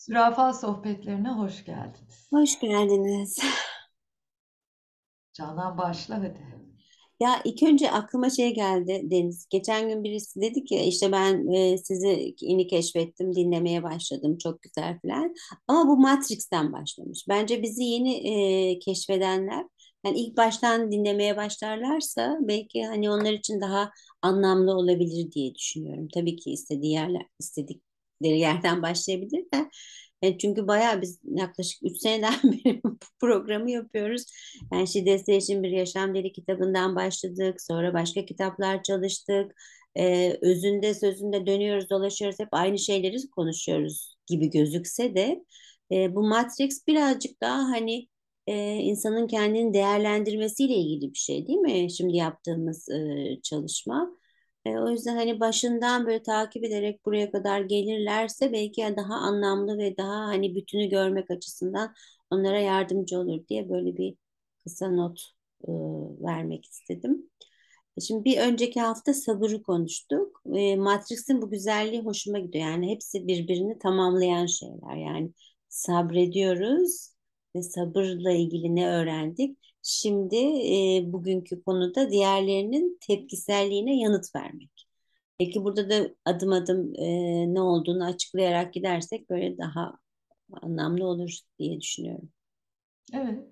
Zürafa sohbetlerine hoş geldiniz. Hoş geldiniz. Canan başla hadi. Ya ilk önce aklıma şey geldi Deniz. Geçen gün birisi dedi ki işte ben e, sizi yeni keşfettim, dinlemeye başladım. Çok güzel falan. Ama bu Matrix'ten başlamış. Bence bizi yeni e, keşfedenler yani ilk baştan dinlemeye başlarlarsa belki hani onlar için daha anlamlı olabilir diye düşünüyorum. Tabii ki istediği yerler, istedikleri yerden başlayabilir de. Yani çünkü bayağı biz yaklaşık 3 seneden beri bu programı yapıyoruz. Yani Şiddetli için Bir Yaşam Dili kitabından başladık. Sonra başka kitaplar çalıştık. Ee, özünde sözünde dönüyoruz dolaşıyoruz. Hep aynı şeyleri konuşuyoruz gibi gözükse de e, bu Matrix birazcık daha hani e, insanın kendini değerlendirmesiyle ilgili bir şey değil mi? Şimdi yaptığımız e, çalışma. E, o yüzden hani başından böyle takip ederek buraya kadar gelirlerse belki daha anlamlı ve daha hani bütünü görmek açısından onlara yardımcı olur diye böyle bir kısa not e, vermek istedim. Şimdi bir önceki hafta sabırı konuştuk. E, Matrix'in bu güzelliği hoşuma gidiyor. Yani hepsi birbirini tamamlayan şeyler. Yani sabrediyoruz ve sabırla ilgili ne öğrendik? Şimdi e, bugünkü konuda diğerlerinin tepkiselliğine yanıt vermek. Belki burada da adım adım e, ne olduğunu açıklayarak gidersek böyle daha anlamlı olur diye düşünüyorum. Evet.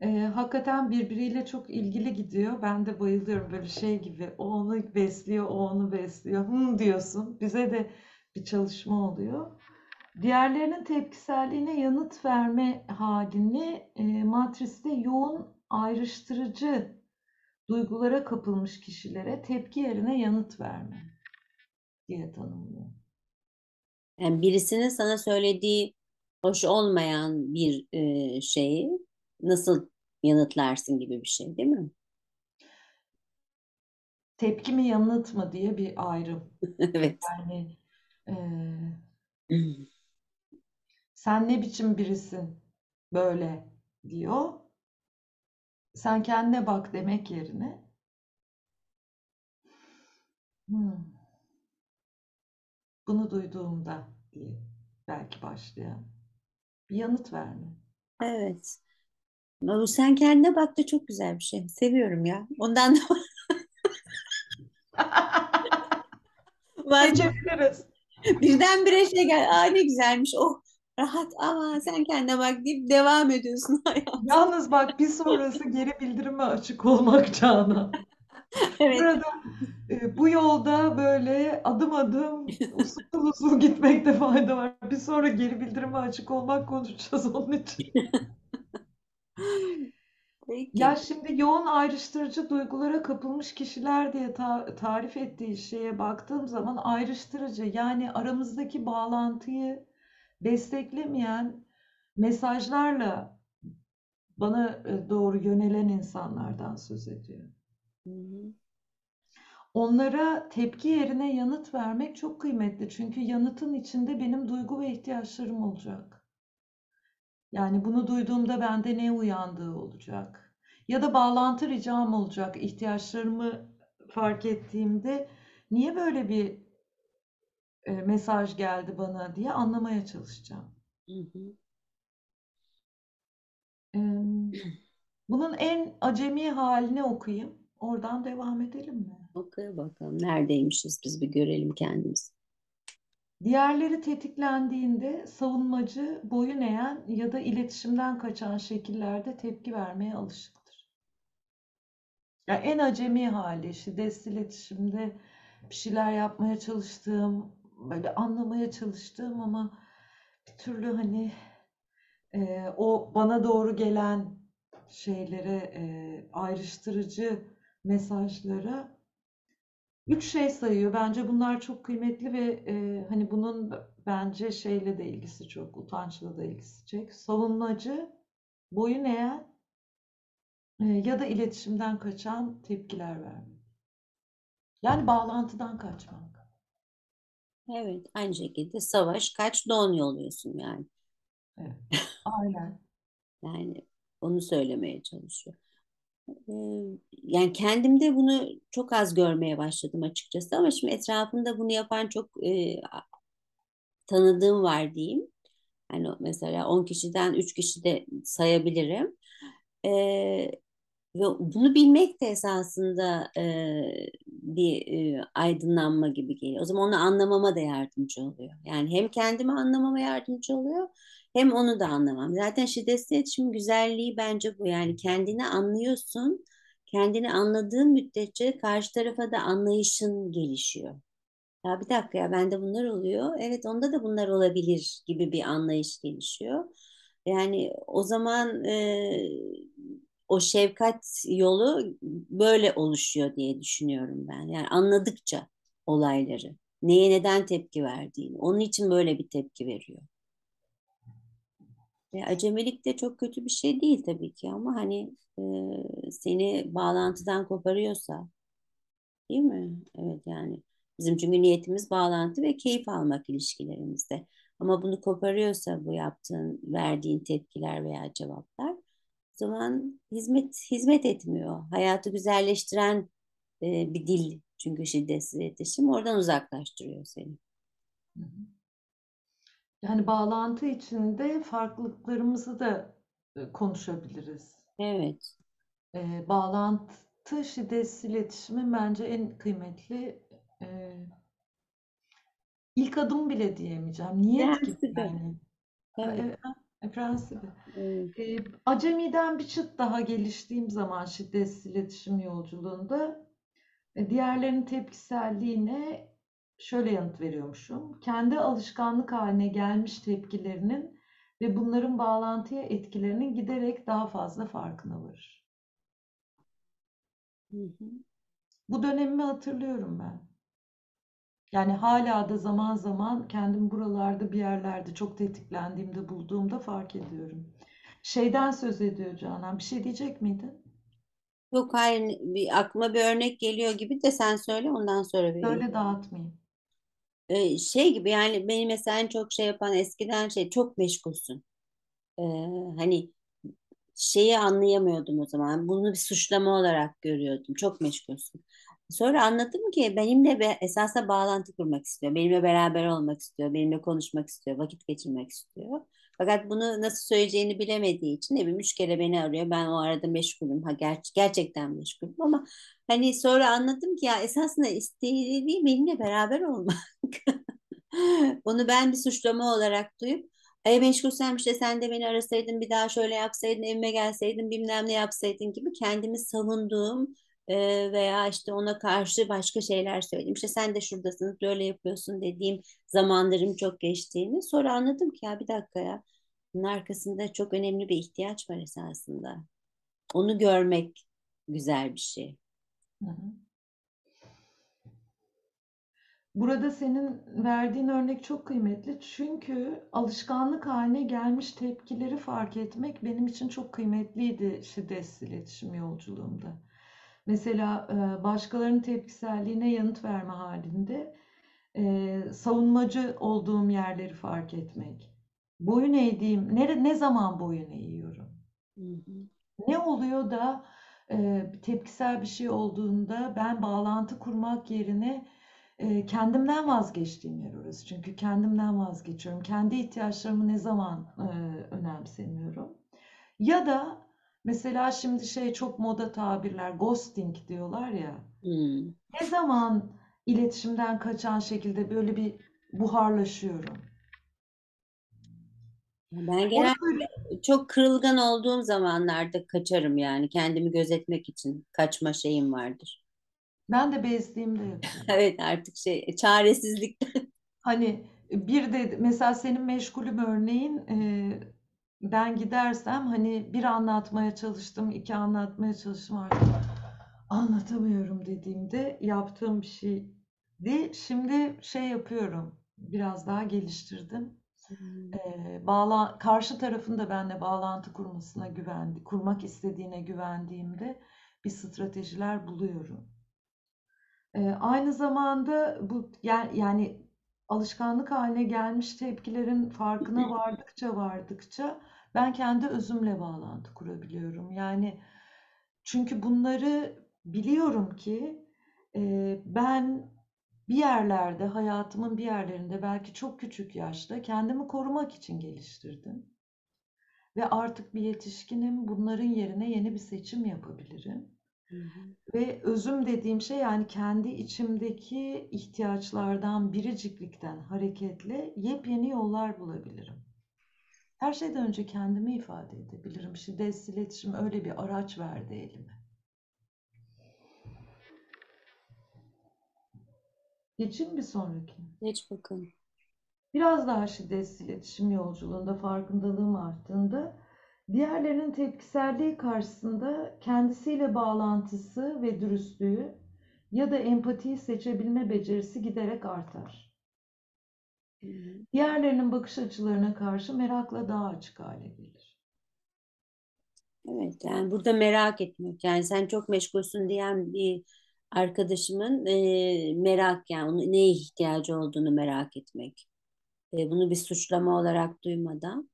Ee, hakikaten birbiriyle çok ilgili gidiyor. Ben de bayılıyorum böyle şey gibi. O onu besliyor, o onu besliyor. Hı diyorsun. Bize de bir çalışma oluyor. Diğerlerinin tepkiselliğine yanıt verme halini e, Matris'te yoğun ayrıştırıcı duygulara kapılmış kişilere tepki yerine yanıt verme diye tanımlıyor. Yani birisinin sana söylediği hoş olmayan bir e, şeyi nasıl yanıtlarsın gibi bir şey değil mi? Tepki mi yanıt mı diye bir ayrım. Evet. Yani e, sen ne biçim birisin böyle diyor. Sen kendine bak demek yerine hmm, bunu duyduğumda diye belki başlayan bir yanıt verme. Evet. Sen kendine bak da çok güzel bir şey. Seviyorum ya. Ondan da Geçebiliriz. birdenbire şey gel. Aa ne güzelmiş. Oh rahat ama sen kendine bak deyip devam ediyorsun hayatım. Yalnız bak bir sonrası geri bildirime açık olmak Canan. Evet. Burada e, bu yolda böyle adım adım usul usul gitmekte fayda var. Bir sonra geri bildirime açık olmak konuşacağız onun için. Peki. Ya şimdi yoğun ayrıştırıcı duygulara kapılmış kişiler diye ta- tarif ettiği şeye baktığım zaman ayrıştırıcı yani aramızdaki bağlantıyı desteklemeyen mesajlarla bana e, doğru yönelen insanlardan söz ediyor. Hı hı. Onlara tepki yerine yanıt vermek çok kıymetli. Çünkü yanıtın içinde benim duygu ve ihtiyaçlarım olacak. Yani bunu duyduğumda bende ne uyandığı olacak. Ya da bağlantı ricam olacak. İhtiyaçlarımı fark ettiğimde niye böyle bir e, mesaj geldi bana diye anlamaya çalışacağım. Hı hı. Em, Bunun en acemi halini okuyayım. Oradan devam edelim mi? Oku bakalım. Neredeymişiz biz bir görelim kendimizi. Diğerleri tetiklendiğinde savunmacı, boyun eğen ya da iletişimden kaçan şekillerde tepki vermeye alışıktır. Yani en acemi hali, şiddetli iletişimde bir şeyler yapmaya çalıştığım, böyle anlamaya çalıştığım ama bir türlü hani e, o bana doğru gelen şeylere, e, ayrıştırıcı mesajlara üç şey sayıyor. Bence bunlar çok kıymetli ve e, hani bunun bence şeyle de ilgisi çok, utançla da ilgisi çok. Savunmacı, boyun eğen e, ya da iletişimden kaçan tepkiler vermek. Yani bağlantıdan kaçmak. Evet. Aynı şekilde savaş kaç don yolluyorsun yani. Evet. Aynen. Yani onu söylemeye çalışıyor. Ee, Yani kendimde bunu çok az görmeye başladım açıkçası ama şimdi etrafımda bunu yapan çok e, tanıdığım var diyeyim. Yani mesela 10 kişiden 3 kişi de sayabilirim. E, ve bunu bilmek de esasında e, bir e, aydınlanma gibi geliyor. O zaman onu anlamama da yardımcı oluyor. Yani hem kendimi anlamama yardımcı oluyor hem onu da anlamam. Zaten şiddetsiz iletişim güzelliği bence bu. Yani kendini anlıyorsun. Kendini anladığın müddetçe karşı tarafa da anlayışın gelişiyor. Ya bir dakika ya bende bunlar oluyor. Evet onda da bunlar olabilir gibi bir anlayış gelişiyor. Yani o zaman e, o şefkat yolu böyle oluşuyor diye düşünüyorum ben. Yani anladıkça olayları, neye neden tepki verdiğini, onun için böyle bir tepki veriyor. E, acemilik de çok kötü bir şey değil tabii ki ama hani e, seni bağlantıdan koparıyorsa, değil mi? Evet yani bizim çünkü niyetimiz bağlantı ve keyif almak ilişkilerimizde. Ama bunu koparıyorsa bu yaptığın, verdiğin tepkiler veya cevaplar zaman hizmet hizmet etmiyor. Hayatı güzelleştiren e, bir dil çünkü şiddetsiz iletişim oradan uzaklaştırıyor seni. Yani bağlantı içinde farklılıklarımızı da e, konuşabiliriz. Evet. E, bağlantı şiddetsiz iletişimin bence en kıymetli e, ilk adım bile diyemeyeceğim. Niyet gibi yani. Evet. E, prensibi. Evet. E, acemiden bir çıt daha geliştiğim zaman şiddetsiz iletişim yolculuğunda e, diğerlerinin tepkiselliğine şöyle yanıt veriyormuşum. Kendi alışkanlık haline gelmiş tepkilerinin ve bunların bağlantıya etkilerinin giderek daha fazla farkına varır. Hı hı. Bu dönemimi hatırlıyorum ben. Yani hala da zaman zaman kendimi buralarda bir yerlerde çok tetiklendiğimde bulduğumda fark ediyorum. Şeyden söz ediyor Canan. Bir şey diyecek miydin? Yok hayır bir, aklıma bir örnek geliyor gibi de sen söyle ondan sonra vereyim. Böyle dağıtmayayım. Ee, şey gibi yani beni mesela en çok şey yapan eskiden şey çok meşgulsün. Ee, hani şeyi anlayamıyordum o zaman. Bunu bir suçlama olarak görüyordum. Çok meşgulsün. Sonra anladım ki benimle be, esasla bağlantı kurmak istiyor. Benimle beraber olmak istiyor. Benimle konuşmak istiyor. Vakit geçirmek istiyor. Fakat bunu nasıl söyleyeceğini bilemediği için bileyim üç kere beni arıyor. Ben o arada meşgulüm. Ha ger gerçekten meşgulüm ama hani sonra anladım ki ya esasında istediği benimle beraber olmak. Bunu ben bir suçlama olarak duyup e meşgulsem işte sen de beni arasaydın bir daha şöyle yapsaydın evime gelseydin bilmem ne yapsaydın gibi kendimi savunduğum veya işte ona karşı başka şeyler söyledim. İşte sen de şuradasın böyle yapıyorsun dediğim zamanlarım çok geçtiğini. Sonra anladım ki ya bir dakika ya bunun arkasında çok önemli bir ihtiyaç var esasında. Onu görmek güzel bir şey. Burada senin verdiğin örnek çok kıymetli. Çünkü alışkanlık haline gelmiş tepkileri fark etmek benim için çok kıymetliydi şiddetsiz iletişim yolculuğumda. Mesela e, başkalarının tepkiselliğine yanıt verme halinde e, savunmacı olduğum yerleri fark etmek. Boyun eğdiğim, ne, ne zaman boyun eğiyorum? Hı hı. Ne oluyor da e, tepkisel bir şey olduğunda ben bağlantı kurmak yerine kendimden vazgeçtiğim yer orası. Çünkü kendimden vazgeçiyorum. Kendi ihtiyaçlarımı ne zaman önemsemiyorum. Ya da mesela şimdi şey çok moda tabirler ghosting diyorlar ya. Hmm. Ne zaman iletişimden kaçan şekilde böyle bir buharlaşıyorum. Ben genelde çok kırılgan olduğum zamanlarda kaçarım yani kendimi gözetmek için kaçma şeyim vardır. ben de bezdiğimde yapıyorum. Evet artık şey çaresizlikten. Hani bir de mesela senin meşgulüm örneğin e, ben gidersem hani bir anlatmaya çalıştım, iki anlatmaya çalıştım artık anlatamıyorum dediğimde yaptığım bir şeydi. Şimdi şey yapıyorum, biraz daha geliştirdim. Hmm. E, bağla karşı tarafın da benimle bağlantı kurmasına güvendi, kurmak istediğine güvendiğimde bir stratejiler buluyorum. E, aynı zamanda bu yani, yani alışkanlık haline gelmiş tepkilerin farkına vardıkça vardıkça ben kendi özümle bağlantı kurabiliyorum. Yani çünkü bunları biliyorum ki e, ben bir yerlerde, hayatımın bir yerlerinde belki çok küçük yaşta kendimi korumak için geliştirdim. Ve artık bir yetişkinim. Bunların yerine yeni bir seçim yapabilirim. Hı hı. Ve özüm dediğim şey yani kendi içimdeki ihtiyaçlardan, biriciklikten hareketle yepyeni yollar bulabilirim. Her şeyden önce kendimi ifade edebilirim. Şiddetsiz iletişim öyle bir araç verdi elime. Geçeyim bir sonrakine. Geç bakalım. Biraz daha şiddetsiz iletişim yolculuğunda farkındalığım arttığında diğerlerinin tepkiselliği karşısında kendisiyle bağlantısı ve dürüstlüğü ya da empatiyi seçebilme becerisi giderek artar. Diğerlerinin bakış açılarına karşı merakla daha açık hale gelir. Evet, yani burada merak etmek. Yani sen çok meşgulsün diyen bir arkadaşımın e, merak yani onun neye ihtiyacı olduğunu merak etmek. E, bunu bir suçlama olarak duymadan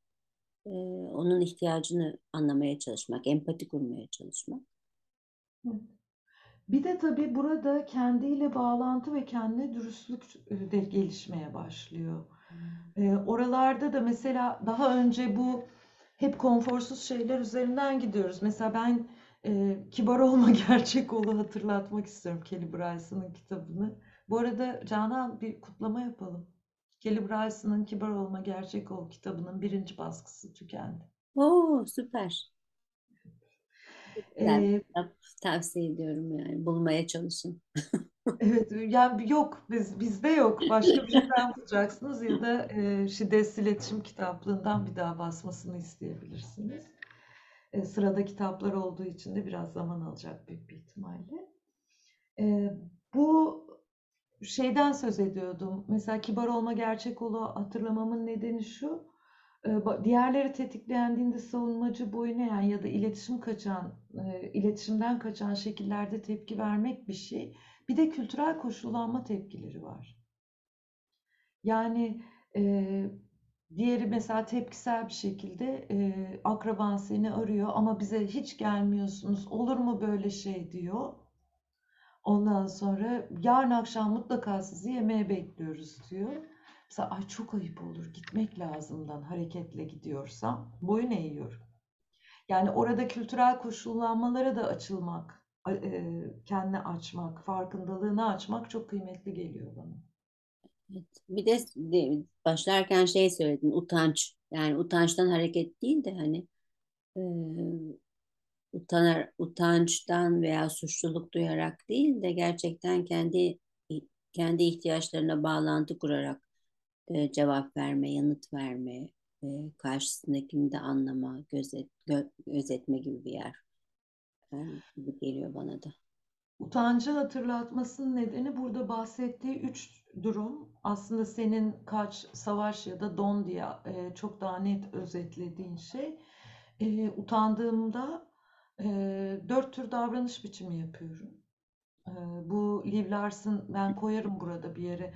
e, onun ihtiyacını anlamaya çalışmak, empati kurmaya çalışmak. Evet. Bir de tabii burada kendiyle bağlantı ve kendine dürüstlük e, de gelişmeye başlıyor. E, oralarda da mesela daha önce bu hep konforsuz şeyler üzerinden gidiyoruz. Mesela ben e, Kibar Olma Gerçek Ol'u hatırlatmak istiyorum Kelly Bryson'ın kitabını. Bu arada Canan bir kutlama yapalım. Kelly Bryson'ın Kibar Olma Gerçek Ol kitabının birinci baskısı tükendi. Oo, süper. E, Tav- Tavsiye ediyorum yani bulmaya çalışın. Evet, yani yok biz bizde yok. Başka bir yerden bulacaksınız ya da e, Şiddetsiz İletişim Kitaplığından bir daha basmasını isteyebilirsiniz. E, sırada kitaplar olduğu için de biraz zaman alacak büyük bir ihtimalle. E, bu şeyden söz ediyordum. Mesela kibar olma gerçek olu hatırlamamın nedeni şu. Diğerleri tetiklendiğinde savunmacı boyun eğen ya da iletişim kaçan, iletişimden kaçan şekillerde tepki vermek bir şey. Bir de kültürel koşullanma tepkileri var. Yani e, diğeri mesela tepkisel bir şekilde e, akraban seni arıyor ama bize hiç gelmiyorsunuz. Olur mu böyle şey diyor. Ondan sonra yarın akşam mutlaka sizi yemeğe bekliyoruz diyor. Mesela ay çok ayıp olur gitmek lazımdan hareketle gidiyorsam boyun eğiyorum. Yani orada kültürel koşullanmalara da açılmak, e, kendini açmak, farkındalığını açmak çok kıymetli geliyor bana. Evet. Bir de- başlarken şey söyledin, utanç. Yani utançtan hareket değil de hani e, utanar, utançtan veya suçluluk duyarak değil de gerçekten kendi kendi ihtiyaçlarına bağlantı kurarak e, cevap verme, yanıt verme, e, karşısındakini de anlama, gözet, gö- gözetme gibi bir yer. Gibi geliyor bana da. Utancı hatırlatmasının nedeni burada bahsettiği üç durum aslında senin kaç, savaş ya da don diye e, çok daha net özetlediğin şey. E, utandığımda e, dört tür davranış biçimi yapıyorum. E, bu Liv Larson, ben koyarım burada bir yere.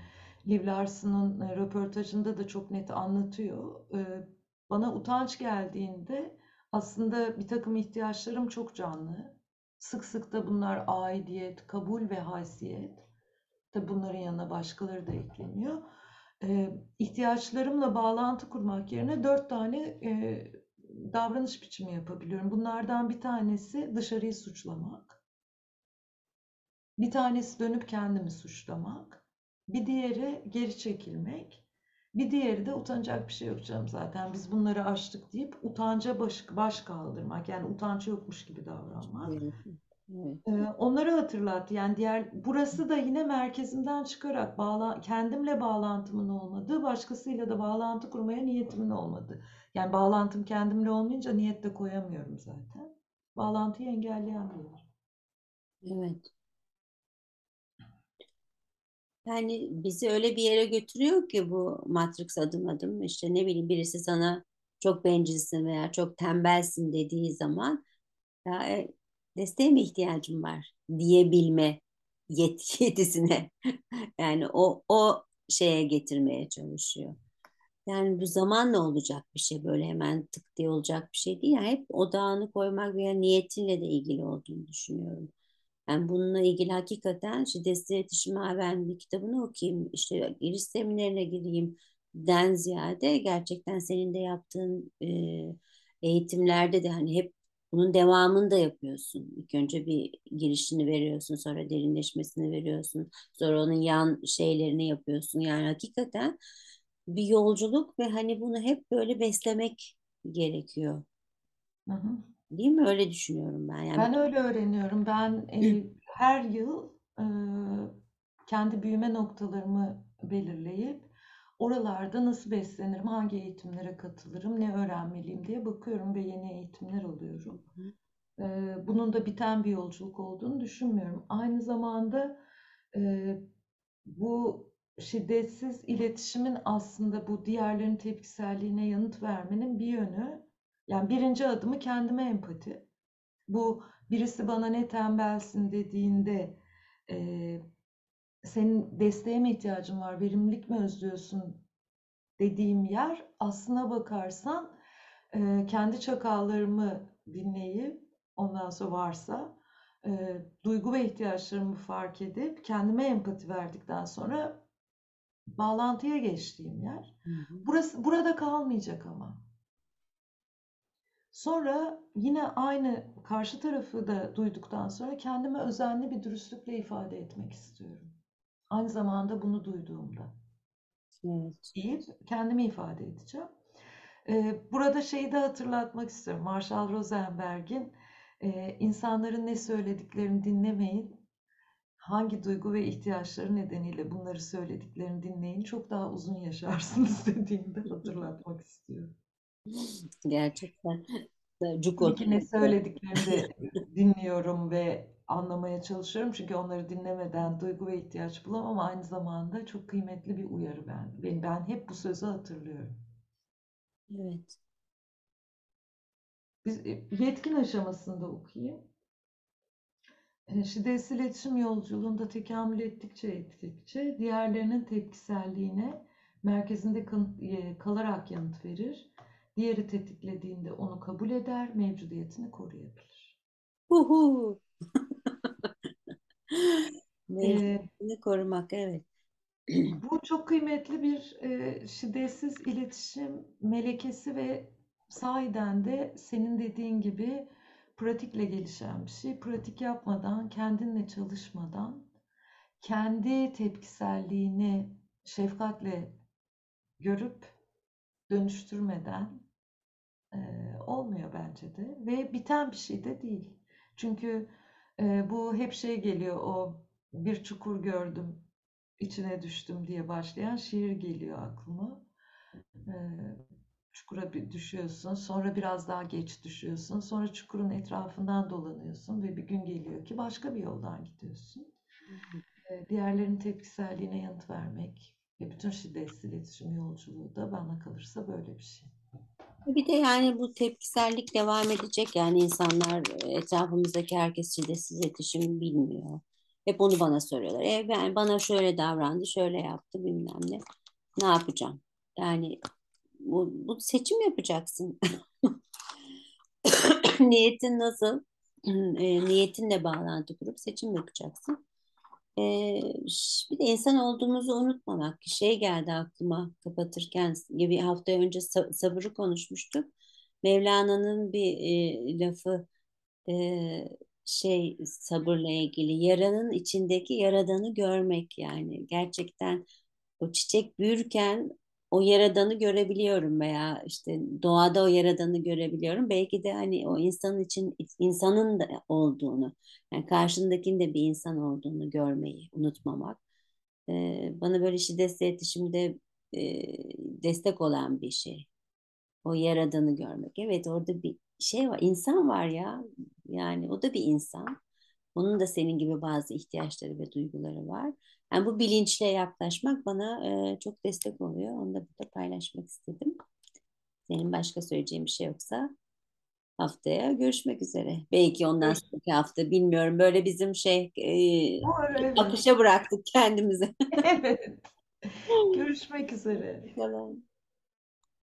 Liv Larson'ın e, röportajında da çok net anlatıyor. E, bana utanç geldiğinde aslında bir takım ihtiyaçlarım çok canlı. Sık sık da bunlar aidiyet, kabul ve haysiyet. Tabii bunların yanına başkaları da ekleniyor. Ee, ihtiyaçlarımla bağlantı kurmak yerine dört tane e, davranış biçimi yapabiliyorum. Bunlardan bir tanesi dışarıyı suçlamak. Bir tanesi dönüp kendimi suçlamak. Bir diğeri geri çekilmek. Bir diğeri de utanacak bir şey yok canım zaten biz bunları aştık deyip utanca baş, baş kaldırmak. Yani utanç yokmuş gibi davranmak. Evet. Evet. Ee, onları hatırlattı. Yani diğer burası da yine merkezimden çıkarak bağla, kendimle bağlantımın olmadığı, başkasıyla da bağlantı kurmaya niyetimin olmadığı. Yani bağlantım kendimle olmayınca niyet de koyamıyorum zaten. Bağlantıyı engelleyen bir yer. Evet. Yani bizi öyle bir yere götürüyor ki bu Matrix adım adım işte ne bileyim birisi sana çok bencilsin veya çok tembelsin dediği zaman ya e, desteğe mi ihtiyacım var diyebilme yet yetisine yani o o şeye getirmeye çalışıyor. Yani bu zamanla olacak bir şey böyle hemen tık diye olacak bir şey değil. Yani hep odağını koymak veya niyetinle de ilgili olduğunu düşünüyorum. Yani bununla ilgili hakikaten şiddetsiz iletişim ben bir kitabını okuyayım, işte giriş seminerine gireyim den ziyade gerçekten senin de yaptığın e, eğitimlerde de hani hep bunun devamını da yapıyorsun. İlk önce bir girişini veriyorsun, sonra derinleşmesini veriyorsun, sonra onun yan şeylerini yapıyorsun. Yani hakikaten bir yolculuk ve hani bunu hep böyle beslemek gerekiyor. Hı hı. Değil mi? Öyle düşünüyorum ben. Yani Ben öyle öğreniyorum. Ben e, her yıl e, kendi büyüme noktalarımı belirleyip oralarda nasıl beslenirim, hangi eğitimlere katılırım, ne öğrenmeliyim diye bakıyorum ve yeni eğitimler alıyorum. E, bunun da biten bir yolculuk olduğunu düşünmüyorum. Aynı zamanda e, bu şiddetsiz iletişimin aslında bu diğerlerin tepkiselliğine yanıt vermenin bir yönü, yani birinci adımı kendime empati. Bu birisi bana ne tembelsin dediğinde e, senin desteğe mi ihtiyacın var, verimlilik mi özlüyorsun dediğim yer aslına bakarsan e, kendi çakallarımı dinleyip ondan sonra varsa e, duygu ve ihtiyaçlarımı fark edip kendime empati verdikten sonra bağlantıya geçtiğim yer. Hı hı. Burası burada kalmayacak ama. Sonra yine aynı karşı tarafı da duyduktan sonra kendime özenli bir dürüstlükle ifade etmek istiyorum. Aynı zamanda bunu duyduğumda Evet. deyip kendimi ifade edeceğim. Ee, burada şeyi de hatırlatmak istiyorum. Marshall Rosenberg'in e, insanların ne söylediklerini dinlemeyin, hangi duygu ve ihtiyaçları nedeniyle bunları söylediklerini dinleyin, çok daha uzun yaşarsınız dediğini de hatırlatmak istiyorum. Gerçekten cuk Tabii ki ne oturdu. söylediklerini dinliyorum ve anlamaya çalışıyorum. Çünkü onları dinlemeden duygu ve ihtiyaç bulamam ama aynı zamanda çok kıymetli bir uyarı ben. Ben, ben hep bu sözü hatırlıyorum. Evet. Biz e, yetkin aşamasında okuyayım. E, Şiddetsiz iletişim yolculuğunda tekamül ettikçe ettikçe diğerlerinin tepkiselliğine merkezinde e, kalarak yanıt verir. Diğeri tetiklediğinde onu kabul eder, mevcudiyetini koruyabilir. Huhu. E, Mevcudiyetini korumak evet. Bu çok kıymetli bir e, şiddetsiz iletişim melekesi ve sahiden de senin dediğin gibi pratikle gelişen bir şey. Pratik yapmadan, kendinle çalışmadan, kendi tepkiselliğini şefkatle görüp dönüştürmeden e, olmuyor bence de. Ve biten bir şey de değil. Çünkü e, bu hep şey geliyor o bir çukur gördüm içine düştüm diye başlayan şiir geliyor aklıma. Çukura bir düşüyorsun, sonra biraz daha geç düşüyorsun, sonra çukurun etrafından dolanıyorsun ve bir gün geliyor ki başka bir yoldan gidiyorsun. Ee, diğerlerin tepkiselliğine yanıt vermek ve bütün şiddetsiz iletişim yolculuğu da bana kalırsa böyle bir şey. Bir de yani bu tepkisellik devam edecek. Yani insanlar etrafımızdaki herkes şiddetsiz iletişim bilmiyor. Hep onu bana soruyorlar. E ben bana şöyle davrandı, şöyle yaptı bilmem ne. Ne yapacağım? Yani bu, bu seçim yapacaksın. Niyetin nasıl? E, niyetinle bağlantı kurup seçim yapacaksın. Bir de insan olduğumuzu unutmamak. Şey geldi aklıma kapatırken bir hafta önce sa- sabırı konuşmuştuk. Mevlana'nın bir e, lafı e, şey sabırla ilgili yaranın içindeki yaradanı görmek yani gerçekten o çiçek büyürken o yaradanı görebiliyorum veya işte doğada o yaradanı görebiliyorum. Belki de hani o insanın için insanın da olduğunu yani karşındakinin de bir insan olduğunu görmeyi unutmamak. Ee, bana böyle şiddetle iletişimde e, destek olan bir şey. O yaradanı görmek. Evet orada bir şey var, insan var ya. Yani o da bir insan. Onun da senin gibi bazı ihtiyaçları ve duyguları var. Yani bu bilinçle yaklaşmak bana e, çok destek oluyor. Onu da burada paylaşmak istedim. Senin başka söyleyeceğin bir şey yoksa haftaya görüşmek üzere. Belki ondan sonraki hafta bilmiyorum. Böyle bizim şey e, Doğru, evet. akışa bıraktık kendimizi. Evet. Görüşmek üzere. Falan.